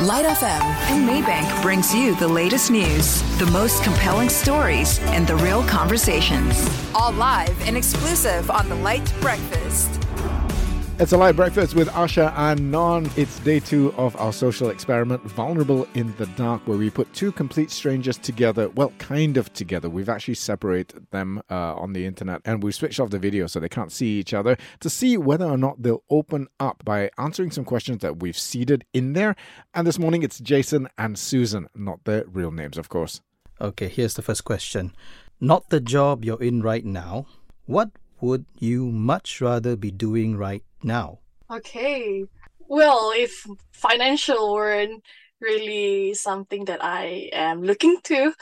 LITE FM and Maybank brings you the latest news, the most compelling stories, and the real conversations. All live and exclusive on the LITE Breakfast. It's a live breakfast with Asha and Non. It's day two of our social experiment, Vulnerable in the Dark, where we put two complete strangers together. Well, kind of together. We've actually separated them uh, on the internet and we switched off the video so they can't see each other to see whether or not they'll open up by answering some questions that we've seeded in there. And this morning it's Jason and Susan, not their real names, of course. Okay, here's the first question. Not the job you're in right now. What would you much rather be doing right now? Okay. Well, if financial weren't really something that I am looking to,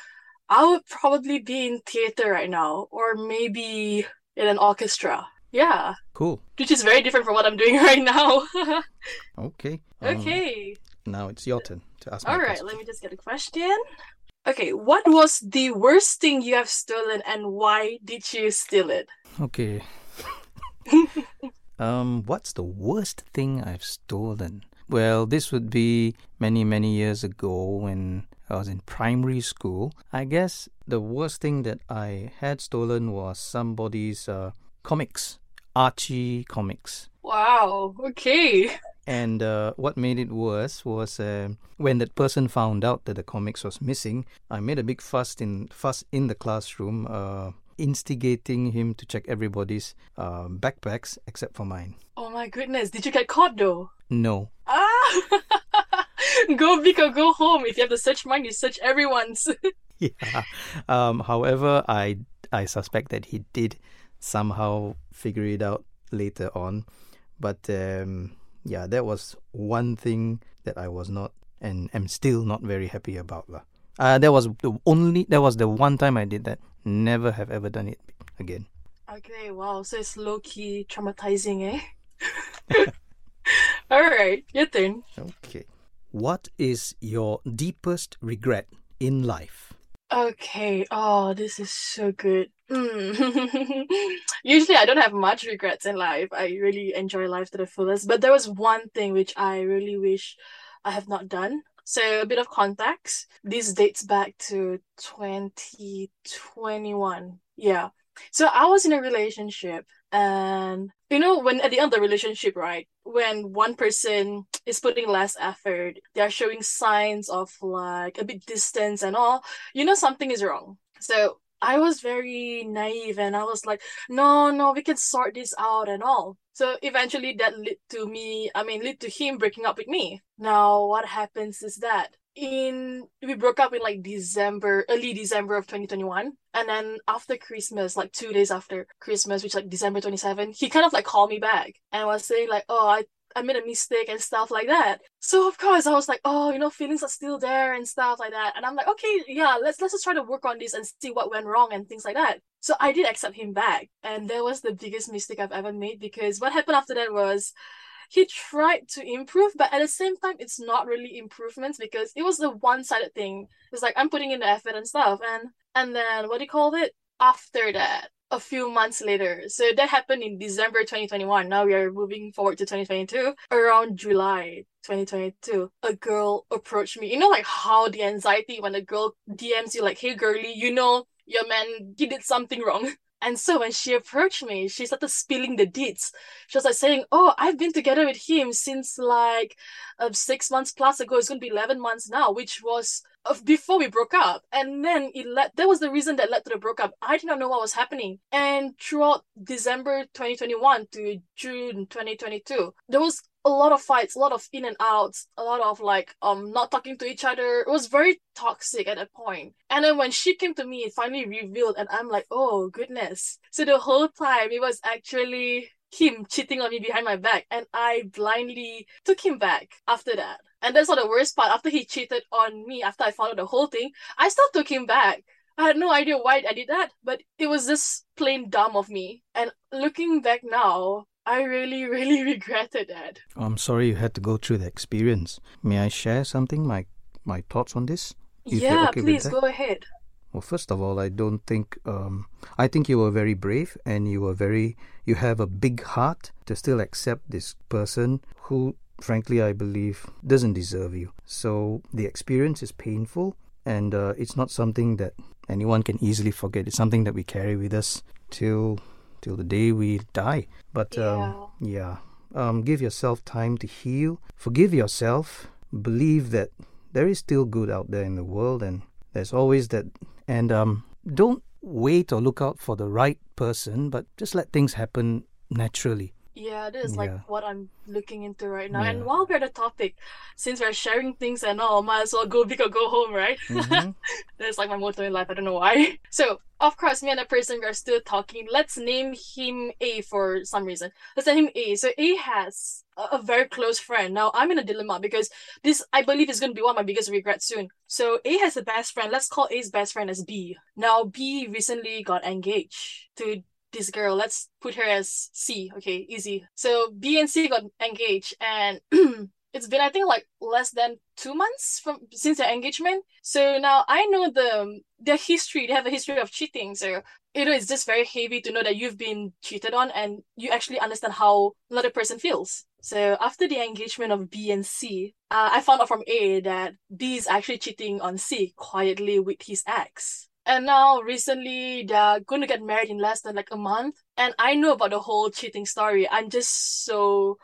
I would probably be in theater right now, or maybe in an orchestra. Yeah. Cool. Which is very different from what I'm doing right now. okay. Um, okay. Now it's your turn to ask. All right. Let me just get a question. Okay. What was the worst thing you have stolen, and why did you steal it? Okay. um, what's the worst thing I've stolen? Well, this would be many, many years ago when I was in primary school. I guess the worst thing that I had stolen was somebody's uh, comics, Archie comics. Wow, okay. And uh, what made it worse was uh, when that person found out that the comics was missing. I made a big fuss in fuss in the classroom. Uh, instigating him to check everybody's uh, backpacks except for mine. Oh my goodness! Did you get caught though? No. Ah! go big or go home. If you have to search mine, you search everyone's. yeah. Um, however, I I suspect that he did somehow figure it out later on, but um, yeah, that was one thing that I was not and am still not very happy about. Uh, that was the only that was the one time I did that. Never have ever done it again. Okay, wow. So it's low key traumatizing, eh? All right, your turn. Okay. What is your deepest regret in life? Okay. Oh, this is so good. Mm. Usually, I don't have much regrets in life. I really enjoy life to the fullest. But there was one thing which I really wish I have not done. So, a bit of context. This dates back to 2021. Yeah. So, I was in a relationship, and you know, when at the end of the relationship, right, when one person is putting less effort, they are showing signs of like a bit distance and all, you know, something is wrong. So, I was very naive and I was like, no, no, we can sort this out and all. So eventually that led to me, I mean, led to him breaking up with me. Now, what happens is that in we broke up in like December, early December of 2021. And then after Christmas, like two days after Christmas, which like December 27, he kind of like called me back and was saying like, oh, I I made a mistake and stuff like that. So of course I was like, oh, you know, feelings are still there and stuff like that. And I'm like, okay, yeah, let's let's just try to work on this and see what went wrong and things like that. So I did accept him back. And that was the biggest mistake I've ever made because what happened after that was he tried to improve, but at the same time, it's not really improvements because it was the one-sided thing. It's like I'm putting in the effort and stuff, and and then what do you call it? After that, a few months later. So that happened in December 2021. Now we are moving forward to 2022. Around July 2022, a girl approached me. You know, like how the anxiety when a girl DMs you, like, hey, girly, you know, your man, he did something wrong. And so when she approached me, she started spilling the deeds. She was like saying, "Oh, I've been together with him since like uh, six months plus ago. It's gonna be eleven months now, which was before we broke up. And then it led that was the reason that led to the breakup. I did not know what was happening. And throughout december 2021 to june 2022 there was a lot of fights a lot of in and outs a lot of like um not talking to each other. It was very toxic at that point. And then when she came to me it finally revealed and i'm like oh goodness. So the whole time it was actually him cheating on me behind my back and i blindly took him back after that and that's not the worst part. After he cheated on me, after I found out the whole thing, I still took him back. I had no idea why I did that, but it was just plain dumb of me. And looking back now, I really, really regretted that. I'm sorry you had to go through the experience. May I share something, my my thoughts on this? If yeah, okay please go ahead. Well, first of all, I don't think um, I think you were very brave and you were very you have a big heart to still accept this person who frankly, I believe doesn't deserve you. So the experience is painful, and uh, it's not something that anyone can easily forget. It's something that we carry with us till till the day we die. But um, yeah, um, give yourself time to heal. Forgive yourself. Believe that there is still good out there in the world, and there's always that. And um, don't wait or look out for the right person, but just let things happen naturally. Yeah, that is like Yeah. what I'm looking into right now. Yeah. And while we're at the topic, since we're sharing things and all, might as well go big or go home, right? Mhm. That's like my motto in life. I don't know why. So, of course, me and a person we are still talking. Let's name him A for some reason. Let's name him A. So A has a, very close friend. Now I'm in a dilemma because this, I believe, is going to be one of my biggest regrets soon. So A has a best friend. Let's call A's best friend as B. Now B recently got engaged to this girl. Let's put her as C. Okay, easy. So B and C got engaged, and it's been I think like less than two months from since their engagement. So now I know the um, their history. They have a history of cheating. So you know it's just very heavy to know that you've been cheated on, and you actually understand how another person feels. So after the engagement of B and C, uh, I found out from A that B is actually cheating on C quietly with his ex. And now recently they're going to get married in less than like a month. And I know about the whole cheating story. I'm just so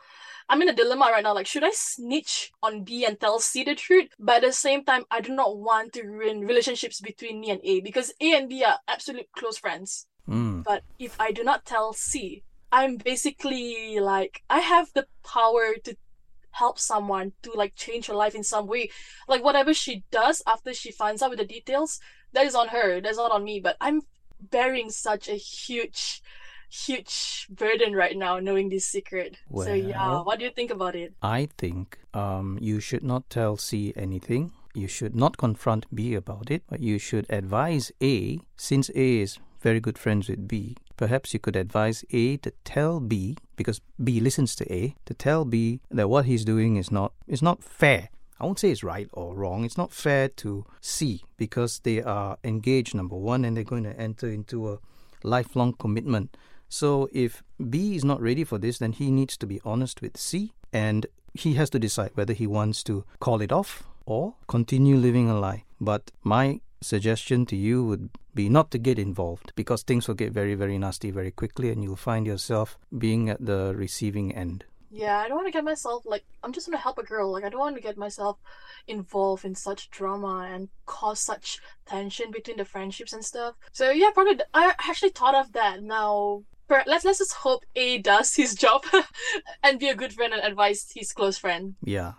I'm in a dilemma right now. Like, should I snitch on B and tell C the truth? But at the same time, I do not want to ruin relationships between me and A because A and B are absolute close friends. Mm. But if I do not tell C, I'm basically like I have the power to help someone to like change her life in some way. Like whatever she does after she finds out with the details, that is on her. That's not on me. But I'm bearing such a huge, huge burden right now knowing this secret. so yeah, what do you think about it? I think um, you should not tell C anything. You should not confront B about it, but you should advise A, since A is very good friends with B. Perhaps you could advise A to tell B, because B listens to A, to tell B that what he's doing is not is not fair. I won't say it's right or wrong. It's not fair to C because they are engaged, number one, and they're going to enter into a lifelong commitment. So if B is not ready for this, then he needs to be honest with C and he has to decide whether he wants to call it off or continue living a lie. But my suggestion to you would be not to get involved because things will get very, very nasty very quickly and you'll find yourself being at the receiving end. Yeah, I don't want to get myself like I'm just gonna help a girl. Like I don't want to get myself involved in such drama and cause such tension between the friendships and stuff. So yeah, probably I actually thought of that. Now let's let's just hope A does his job and be a good friend and advise his close friend. Yeah.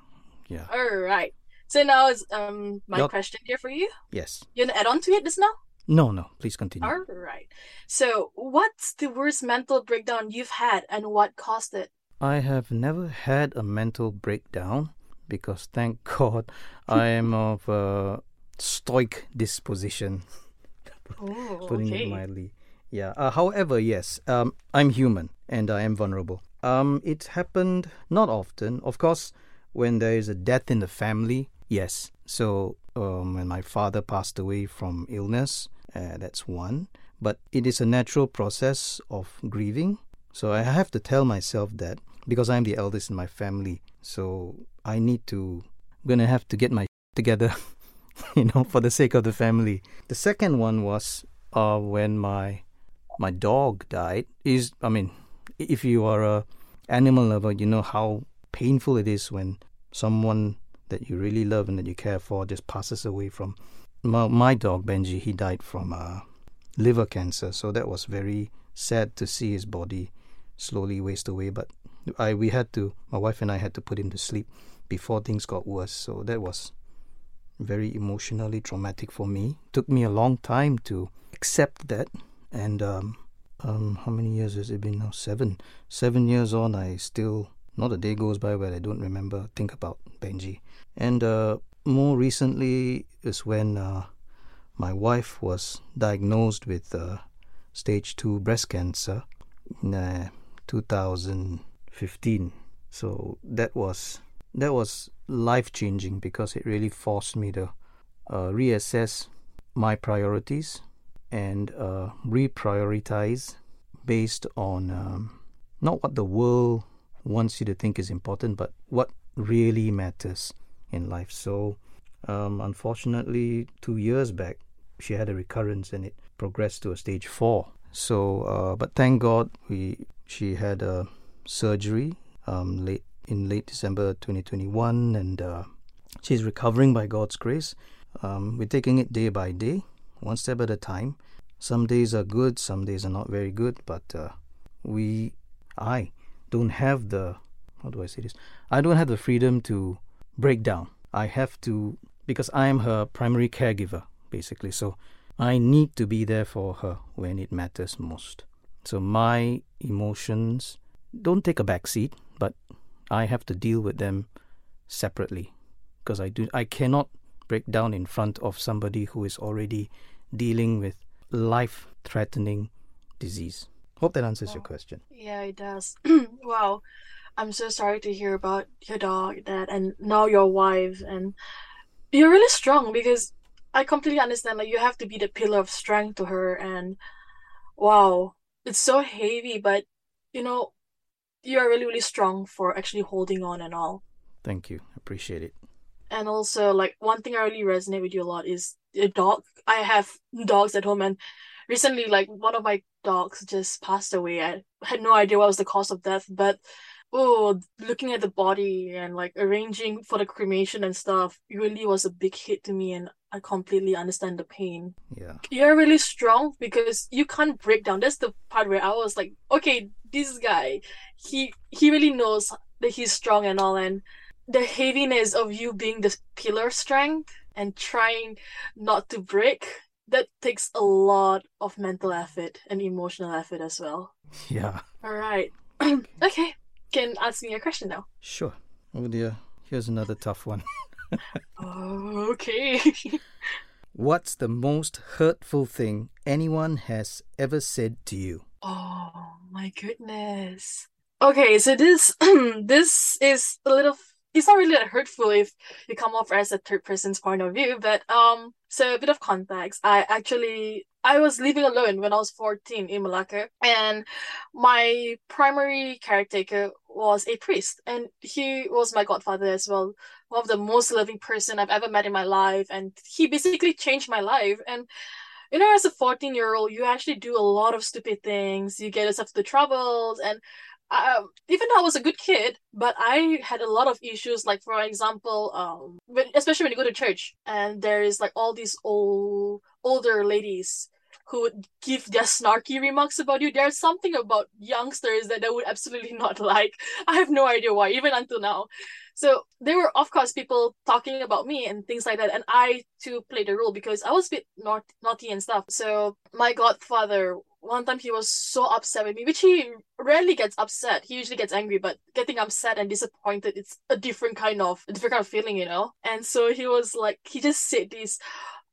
Yeah. All right. So now is um my Yup. question here for you. Yes. You wanna add on to it this now? No, no. Please continue. All right. So what's the worst mental breakdown you've had and what caused it? I have never had a mental breakdown because thank God I am of a stoic disposition, Oh, putting okay. it mildly. Yeah. Uh, however, yes, um, I'm human and I am vulnerable. Um, it happened not often. Of course, when there is a death in the family, yes. So um, when my father passed away from illness, uh, that's one. But it is a natural process of grieving. So I have to tell myself that because I'm the eldest in my family. So I need to, I'm gonna have to get my together, you know, for the sake of the family. The second one was uh, when my my dog died. Is I mean, if you are a animal lover, you know how painful it is when someone that you really love and that you care for just passes away from. My, my dog Benji, he died from uh, liver cancer, so that was very sad to see his body slowly waste away. But I we had to, my wife and I had to put him to sleep before things got worse. So that was very emotionally traumatic for me. Took me a long time to accept that, and um, um, how many years has it been now? Seven. Seven years on, I still not a day goes by where I don't remember think about Benji. And uh, more recently is when uh, my wife was diagnosed with uh, stage two breast cancer in uh, 2015. So that was that was life changing because it really forced me to uh, reassess my priorities and uh, reprioritize based on um, not what the world wants you to think is important, but what really matters in life. So, um, unfortunately, two years back, she had a recurrence and it progressed to a stage four. So, uh, but thank God we she had a surgery um, late in late December 2021, and uh, she's recovering by God's grace. Um, we're taking it day by day, one step at a time. Some days are good, some days are not very good, but uh, we, I, don't have the how do I say this? I don't have the freedom to break down. I have to because I am her primary caregiver, basically. So I need to be there for her when it matters most. So my emotions don't take a back seat, but I have to deal with them separately because I do I cannot break down in front of somebody who is already dealing with life-threatening disease. Hope that answers your question. Yeah, it does. wow. I'm so sorry to hear about your dog, Dad, and now your wife. And you're really strong because I completely understand. Like, you have to be the pillar of strength to her. And wow, it's so heavy, but you know, you are really, really strong for actually holding on and all. Thank you. Appreciate it. And also, like, one thing I really resonate with you a lot is a dog. I have dogs at home, and recently, like, one of my dogs just passed away. I had no idea what was the cause of death, but oh, looking at the body and like arranging for the cremation and stuff really was a big hit to me, and I completely understand the pain. Yeah. You're really strong because you can't break down. That's the part where I was like, okay, this guy, he he really knows that he's strong and all, and the heaviness of you being the pillar strength and trying not to break that takes a lot of mental effort and emotional effort as well. Yeah. All right. okay. Can ask me a question now. Sure. Oh dear. Here's another tough one. okay. What's the most hurtful thing anyone has ever said to you? oh my goodness. Okay, so this this is a little it's not really that hurtful if you come off as a third person's point of view, but um so a bit of context. I actually I was living alone when I was 14 in Malacca and my primary caretaker was a priest and he was my godfather as well. One of the most loving person I've ever met in my life and he basically changed my life and you know, as a 14 year old, you actually do a lot of stupid things. You get yourself into troubles. And um, even though I was a good kid, but I had a lot of issues. Like, for example, um, when, especially when you go to church and there is like all these old, older ladies who would give their snarky remarks about you. There's something about youngsters that I would absolutely not like. I have no idea why, even until now. So there were, of course, people talking about me and things like that. And I too played a role because I was a bit naughty and stuff. So my godfather, one time he was so upset with me, which he rarely gets upset. He usually gets angry, but getting upset and disappointed, it's a different kind of, different kind of feeling, you know? And so he was like, he just said this,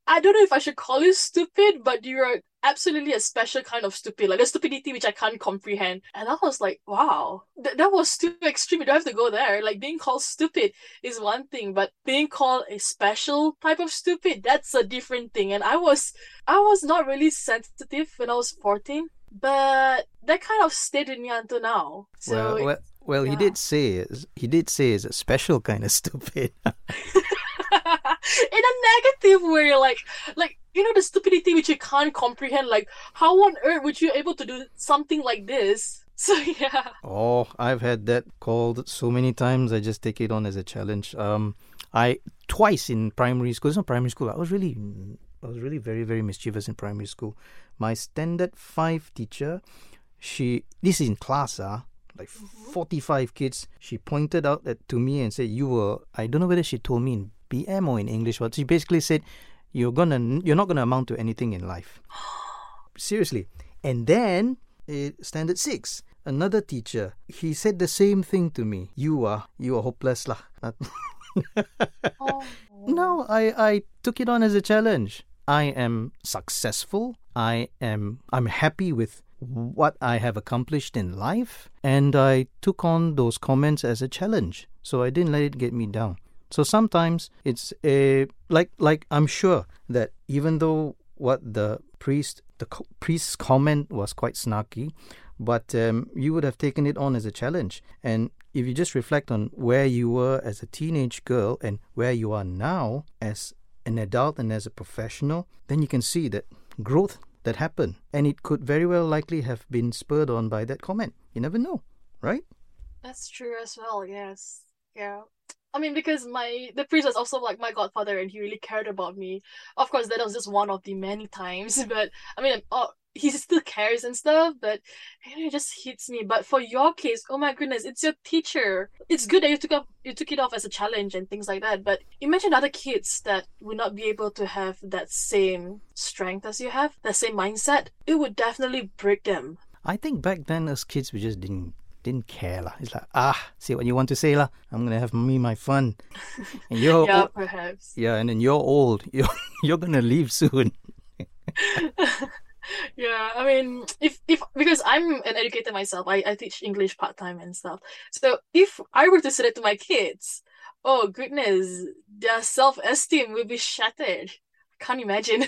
I don't know if I should call you stupid, but you're absolutely a special kind of stupid, like a stupidity which I can't comprehend. And I was like, wow, th- that was too extreme. You don't have to go there. Like being called stupid is one thing, but being called a special type of stupid, that's a different thing. And I was, I was not really sensitive when I was 14, but that kind of stayed with me until now. So well, well, well he did say he did say it's a special kind of stupid. in a negative way like like you know the stupidity which you can't comprehend like how on earth would you able to do something like this so yeah oh, I've had that called so many times. I just take it on as a challenge. Um, I twice in primary school. It's not primary school. I was really, I was really very very mischievous in primary school. My standard five teacher, she this is in class ah. Like forty five kids, she pointed out that to me and said, "You were." I don't know whether she told me in BM or in English, but she basically said, "You're gonna, you're not gonna amount to anything in life." Seriously. And then it standard six, another teacher, he said the same thing to me. You are, you are hopeless lah. Oh. no, I, I took it on as a challenge. I am successful. I am, I'm happy with what I have accomplished in life, and I took on those comments as a challenge. So I didn't let it get me down. So sometimes it's a like like I'm sure that even though what the priest the co- priest's comment was quite snarky, but um, you would have taken it on as a challenge. And if you just reflect on where you were as a teenage girl and where you are now as an adult and as a professional, then you can see that growth that happened. And it could very well likely have been spurred on by that comment. You never know, right? That's true as well, yes. Yeah. I mean, because my the priest was also like my godfather, and he really cared about me. Of course, that was just one of the many times. But I mean, oh, he still cares and stuff. But you know, it just hits me. But for your case, oh my goodness, it's your teacher. It's good that you took up you took it off as a challenge and things like that. But imagine other kids that would not be able to have that same strength as you have, that same mindset. It would definitely break them. I think back then as kids we just didn't didn't care lah. It's like ah, say what you want to say lah. I'm gonna have me my fun. And you're yeah, old, perhaps. Yeah, and then you're old. You're you're gonna leave soon. yeah, I mean, if if because I'm an educator myself, I, I teach English part time and stuff. So if I were to say it to my kids, oh goodness, their self esteem will be shattered. I can't imagine.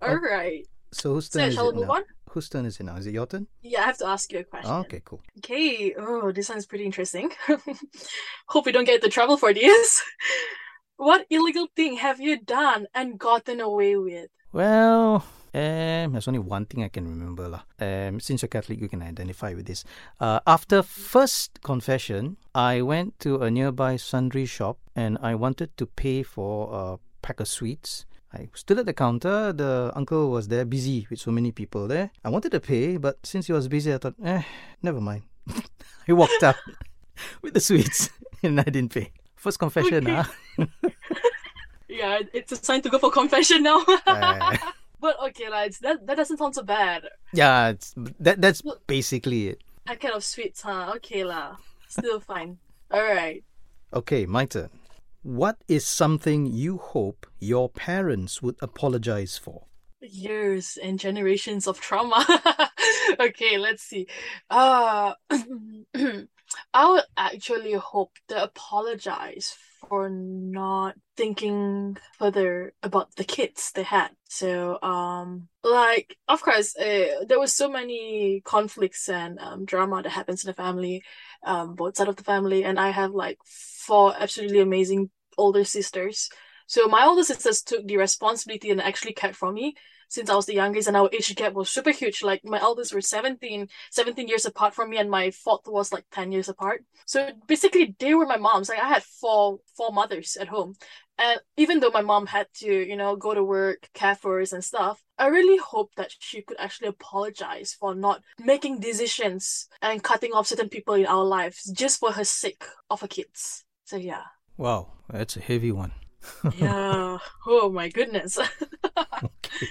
All oh, right. So whose turn so, is shall it we move now? on? Whose turn is it now? Is it your turn? Yeah, I have to ask you a question. Oh, okay, cool. Okay. Oh, this one's pretty interesting. Hope we don't get into trouble for this. what illegal thing have you done and gotten away with? Well, um, there's only one thing I can remember. Lah. Um, since you're Catholic, you can identify with this. Uh, after first confession, I went to a nearby sundry shop and I wanted to pay for a pack of sweets. I stood at the counter. The uncle was there, busy with so many people there. I wanted to pay, but since he was busy, I thought, eh, never mind. I walked out with the sweets and I didn't pay. First confession, okay. huh? yeah, it's a sign to go for confession now. uh, but okay, like, that that doesn't sound so bad. Yeah, it's, that that's basically it. That kind of sweets, huh? Okay, lah. Still fine. All right. Okay, my turn. What is something you hope your parents would apologize for? Years and generations of trauma. okay, let's see. Uh, I would actually hope to apologize for not thinking further about the kids they had. So, um, like, of course, uh, there was so many conflicts and um, drama that happens in the family, um, both side of the family, and I have like four absolutely amazing older sisters. So my older sisters took the responsibility and actually kept from me since I was the youngest and our age gap was super huge. Like my eldest were 17, 17 years apart from me and my fourth was like 10 years apart. So basically they were my moms. Like I had four four mothers at home. And even though my mom had to, you know, go to work, care for us and stuff, I really hope that she could actually apologize for not making decisions and cutting off certain people in our lives just for her sake of her kids. So yeah. Wow, that's a heavy one. yeah. Oh my goodness. okay.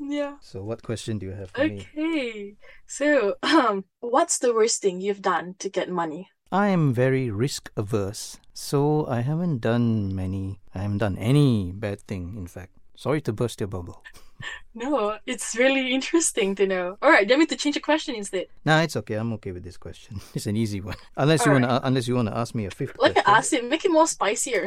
Yeah. So what question do you have for okay. me? Okay. So, um, what's the worst thing you've done to get money? I am very risk averse, so I haven't done many. I haven't done any bad thing, in fact. Sorry to burst your bubble. No, it's really interesting to know. All right, let me to change the question instead. Nah, it's okay. I'm okay with this question. It's an easy one. Unless All you right. want to, unless you want to ask me a fifth. Let question. me ask it. Make it more spicier.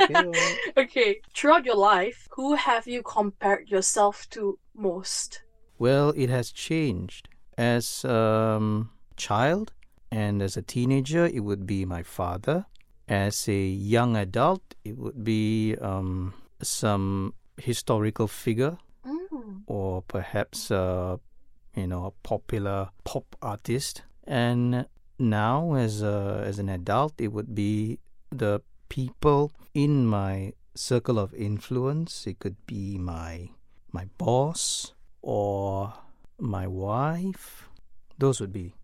okay, okay. Throughout your life, who have you compared yourself to most? Well, it has changed. As a um, child and as a teenager, it would be my father. As a young adult, it would be um, some historical figure mm. or perhaps uh, you know a popular pop artist. And now as a, as an adult it would be the people in my circle of influence. It could be my my boss or my wife. Those would be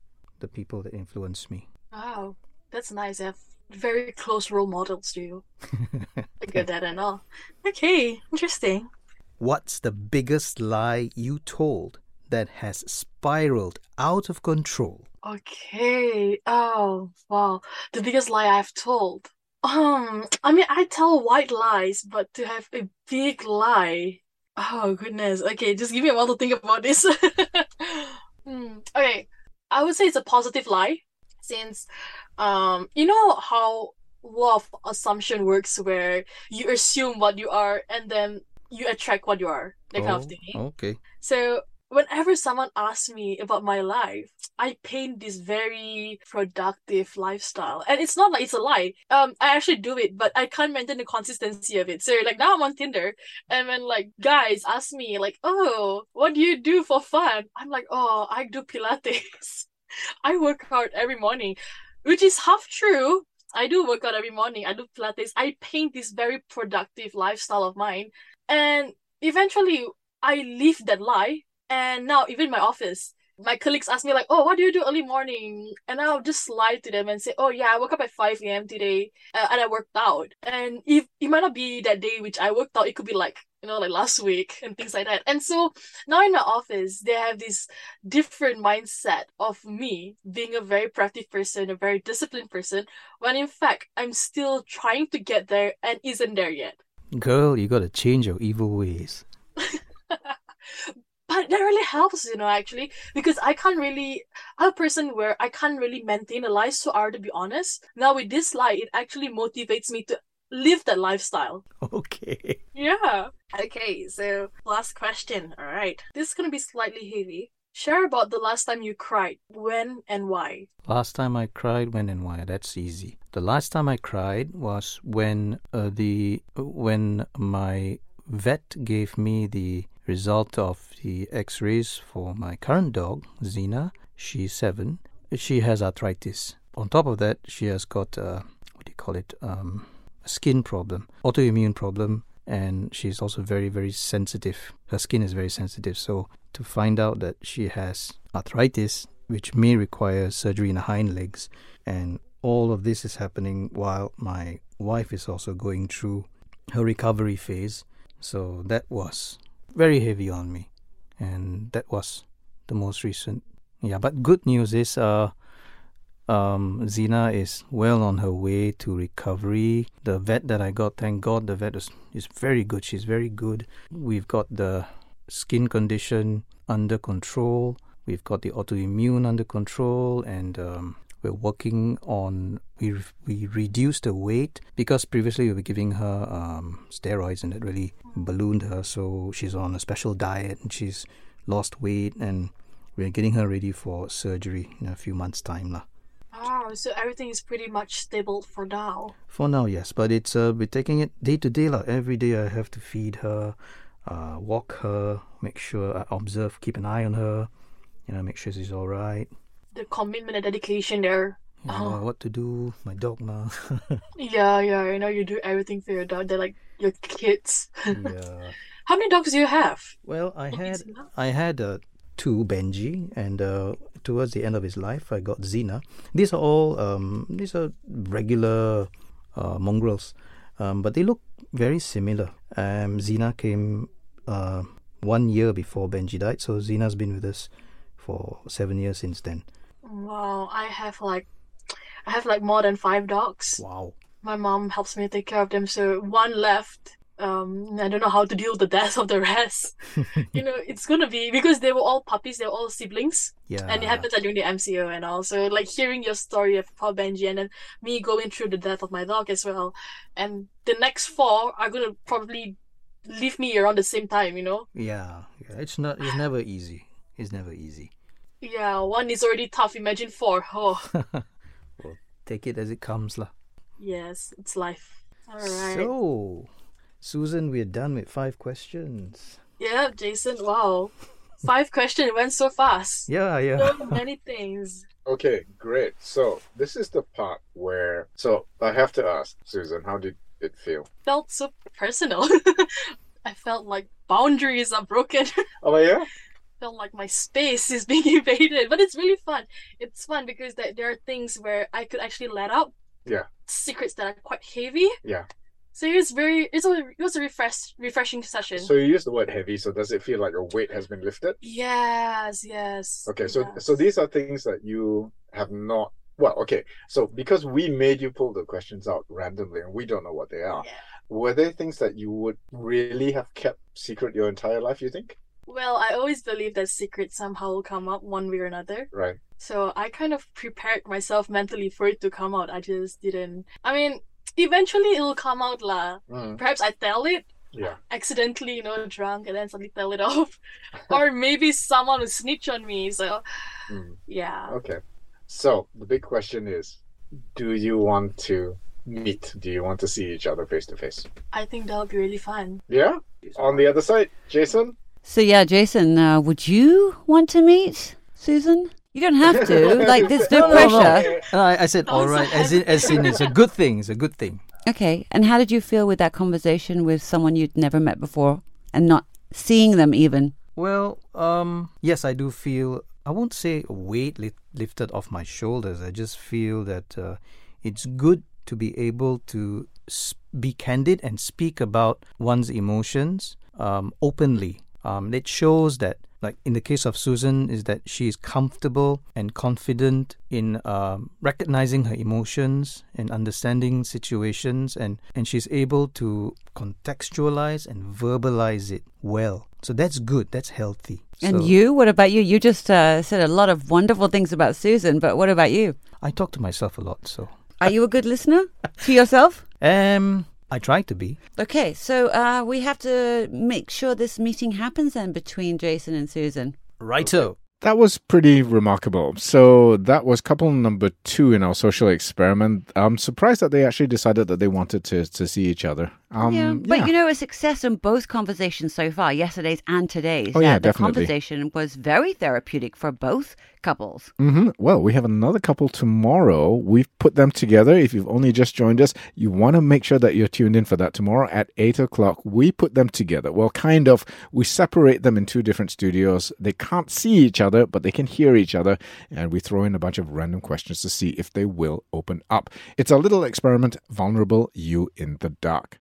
the people that influence me. Wow. That's nice. I have very close role models to you. Good that and all. Okay. Interesting What's the biggest lie you told that has spiraled out of control? Okay. Oh, wow. The biggest lie I've told. Um, I mean, I tell white lies, but to have a big lie. Oh, goodness. Okay, just give me a while to think about this. hmm. Okay. I would say it's a positive lie since, um, you know how law of assumption works where you assume what you are and then you attract what you are, that oh, kind of oh, thing. Okay. So whenever someone asks me about my life, I paint this very productive lifestyle. And it's not like it's a lie. Um, I actually do it, but I can't maintain the consistency of it. So like now I'm on Tinder and when like guys ask me like, oh, what do you do for fun? I'm like, oh, I do Pilates. I work out every morning, which is half true. I do work out every morning. I do Pilates. I paint this very productive lifestyle of mine. And eventually I live that lie. And now even my office, my colleagues ask me like, "Oh, what do you do early morning?" And I'll just lie to them and say, "Oh yeah, I woke up at five a.m. today, uh, and I worked out." And if it might not be that day which I worked out, it could be like you know like last week and things like that. And so now in my office, they have this different mindset of me being a very productive person, a very disciplined person, when in fact I'm still trying to get there and isn't there yet. Girl, you gotta change your evil ways. but that really helps you know actually because i can't really i'm a person where i can't really maintain a life so hard to be honest. Now with this lie it actually motivates me to live that lifestyle. Okay. yeah. Okay so last question. All right. This is gonna be slightly heavy share about the last time you cried when and why Last time I cried, when and why? That's easy. The last time I cried was when uh, the when my vet gave me the result of the X-rays for my current dog, Zena. She's seven. She has arthritis. On top of that, she has got uh, what do you call it? Um, a skin problem, autoimmune problem, and she's also very very sensitive. Her skin is very sensitive. So to find out that she has arthritis, which may require surgery in the hind legs, and all of this is happening while my wife is also going through her recovery phase. So that was very heavy on me, and that was the most recent. Yeah, but good news is, uh, um, Zena is well on her way to recovery. The vet that I got, thank God, the vet is, is very good. She's very good. We've got the skin condition under control. We've got the autoimmune under control, and um, we're working on. We we reduced the weight because previously we were giving her um, steroids, and it really ballooned her. So she's on a special diet, and she's lost weight, and we're getting her ready for surgery in a few months' time, lah. Oh so everything is pretty much stable for now For now, yes, but it's uh, we're taking it day to day, lah. Every day I have to feed her, uh, walk her, make sure I observe, keep an eye on her, you know, make sure she's all right. the commitment and dedication there You know what to do, my dog ma. yeah yeah you know you do everything for your dog they're like your kids yeah. how many dogs do you have Well, I had I had uh, two Benji, and uh, towards the end of his life, I got Zena. These are all um, these are regular uh, mongrels, um, but they look very similar. Um, Zena came uh, one year before Benji died, so Zena's been with us for seven years since then. Wow, I have like I have like more than five dogs. Wow. My mom helps me take care of them, so one left. Um, I don't know how to deal with the death of the rest. you know, it's gonna be because they were all puppies, they were all siblings, Yeah. and it happens like during the MCO and all. So like hearing your story of Paul Benji and then me going through the death of my dog as well, and the next four are gonna probably leave me around the same time. You know, Yeah, yeah. It's not. It's never easy. It's never easy. yeah, one is already tough. Imagine four. Oh, well, Take it as it comes, lah. yes, it's life. All right. So, Susan, we're done with five questions. Yeah, Jason, wow. Five questions went so fast. Yeah, yeah. So many things. Okay, great. So this is the part where. So I have to ask Susan, how did it feel? Felt so personal. I felt like boundaries are broken. Oh yeah. felt like my space is being invaded. But it's really fun. It's fun because that there are things where I could actually let out Yeah. secrets that are quite heavy. Yeah. So it was very it's a it was a refresh refreshing session. So you use the word heavy. So does it feel like a weight has been lifted? yes, yes. Okay. So yes. so these are things that you have not. Well, okay. So because we made you pull the questions out randomly and we don't know what they are, Yeah. were there things that you would really have kept secret your entire life? You think? Well, I always believe that secrets somehow will come up one way or another. Right. So I kind of prepared myself mentally for it to come out. I just didn't. I mean, eventually it'll come out lah. Mm. Perhaps I tell it, Yeah. accidentally, you know, drunk and then suddenly tell it off. or maybe someone will snitch on me. So Mm. yeah. Okay. So the big question is do you want to meet? Do you want to see each other face to face? I think that'll be really fun. Yeah? On the other side, Jason? So yeah, Jason, uh, would you want to meet Susan? You don't have to. like, there's no, No, no, no. pressure. I, I said, I all was so right, as in, as in, it's a good thing. It's a good thing. Okay. And how did you feel with that conversation with someone you'd never met before and not seeing them even? Well, um, yes, I do feel. I won't say a weight li- lifted off my shoulders. I just feel that uh, it's good to be able to s- be candid and speak about one's emotions um, openly. Um, it shows that, like in the case of Susan, is that she is comfortable and confident in um, recognizing her emotions and understanding situations, and and she's able to contextualize and verbalize it well. So that's good. That's healthy. And So you? What about you? You just uh, said a lot of wonderful things about Susan, but what about you? I talk to myself a lot. So Are you a good listener to yourself? um, I try to be. Okay, so uh, we have to make sure this meeting happens then between Jason and Susan. Righto. That was pretty remarkable. So that was couple number two in our social experiment. I'm surprised that they actually decided that they wanted to, to see each other. Um, yeah, but you know, a success in both conversations so far, yesterday's and today's. Oh, yeah, the definitely. conversation was very therapeutic for both couples. hmm Well, we have another couple tomorrow. We've put them together. If you've only just joined us, you want to make sure that you're tuned in for that tomorrow at 8 o'clock. We put them together. Well, kind of. We separate them in two different studios. They can't see each other, but they can hear each other. And we throw in a bunch of random questions to see if they will open up. It's a little experiment, Vulnerable You in the Dark.